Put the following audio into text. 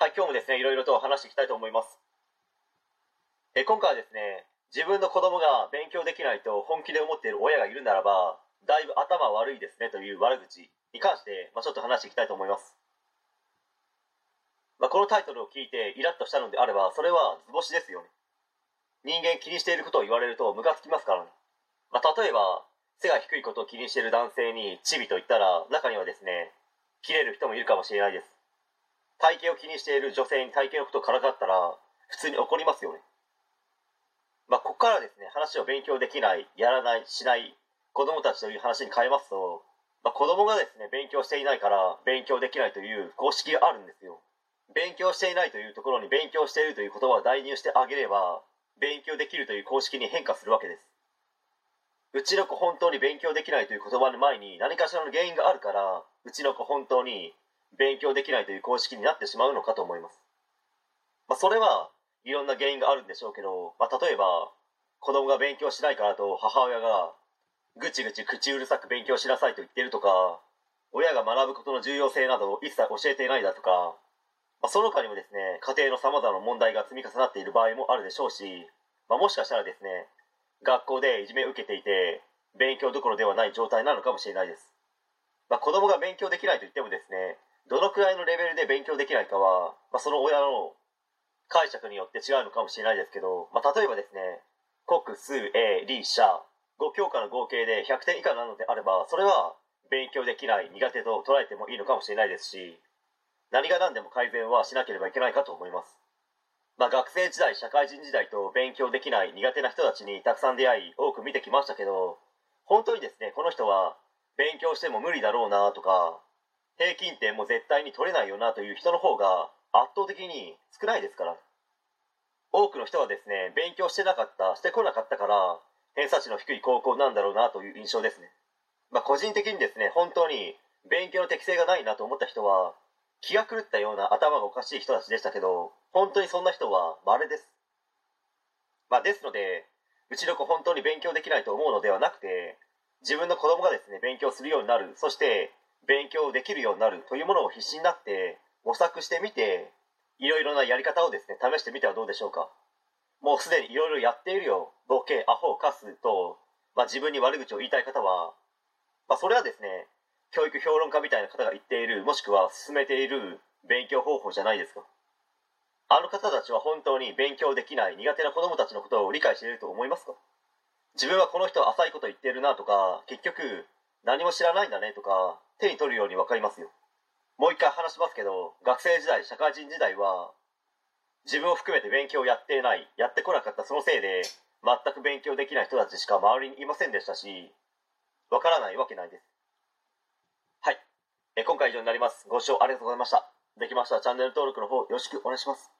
はい、今日もですね、いろいろと話していきたいと思います。え今回はですね、自分の子供が勉強できないと本気で思っている親がいるならば、だいぶ頭悪いですねという悪口に関して、まあ、ちょっと話していきたいと思います。まあ、このタイトルを聞いてイラッとしたのであれば、それは図星ですよね。人間気にしていることを言われるとムカつきますからね。まあ、例えば、背が低いことを気にしている男性にチビと言ったら、中にはですね、切れる人もいるかもしれないです。体型を気にしている女性に体型のことをからかったら普通に怒りますよね。まあ、ここからですね、話を勉強できない、やらない、しない子供たちという話に変えますと、まあ、子供がですね、勉強していないから勉強できないという公式があるんですよ。勉強していないというところに勉強しているという言葉を代入してあげれば、勉強できるという公式に変化するわけです。うちの子本当に勉強できないという言葉の前に何かしらの原因があるから、うちの子本当に勉強できないという公式になってしまうのかと思います。まあ、それはいろんな原因があるんでしょうけど、まあ、例えば子供が勉強しないからと母親がぐちぐち口うるさく勉強しなさいと言ってるとか、親が学ぶことの重要性などを一切教えていないだとか、まあ、その他にもですね、家庭の様々な問題が積み重なっている場合もあるでしょうし、まあ、もしかしたらですね、学校でいじめを受けていて、勉強どころではない状態なのかもしれないです。まあ、子供が勉強できないと言ってもですね、どのくらいのレベルで勉強できないかは、まあ、その親の解釈によって違うのかもしれないですけど、まあ、例えばですね、国、数、英、理、社、5教科の合計で100点以下なのであれば、それは勉強できない、苦手と捉えてもいいのかもしれないですし、何が何でも改善はしなければいけないかと思います。まあ、学生時代、社会人時代と勉強できない苦手な人たちにたくさん出会い、多く見てきましたけど、本当にですね、この人は勉強しても無理だろうなとか、平均点も絶対に取れないよなという人の方が圧倒的に少ないですから。多くの人はですね、勉強してなかった、してこなかったから、偏差値の低い高校なんだろうなという印象ですね。まあ、個人的にですね、本当に勉強の適性がないなと思った人は、気が狂ったような頭がおかしい人たちでしたけど、本当にそんな人は稀です。まあ、ですので、うちの子本当に勉強できないと思うのではなくて、自分の子供がですね、勉強するようになる、そして勉強できるようになるというものを必死になって模索してみて、いろいろなやり方をですね、試してみてはどうでしょうか。もうすでにいろいろやっているよ、ボケ、アホ、カスと、まあ、自分に悪口を言いたい方は、まあ、それはですね、教育評論家みたいな方が言っている、もしくは進めている勉強方法じゃないですか。あの方たちは本当に勉強できない苦手な子供たちのことを理解していると思いますか自分はこの人浅いこと言ってるなとか、結局何も知らないんだねとか、手に取るようにわかりますよ。もう一回話しますけど、学生時代、社会人時代は、自分を含めて勉強をやっていない、やってこなかったそのせいで、全く勉強できない人たちしか周りにいませんでしたし、わからないわけないです。はい。え今回以上になります。ご視聴ありがとうございました。できましたらチャンネル登録の方よろしくお願いします。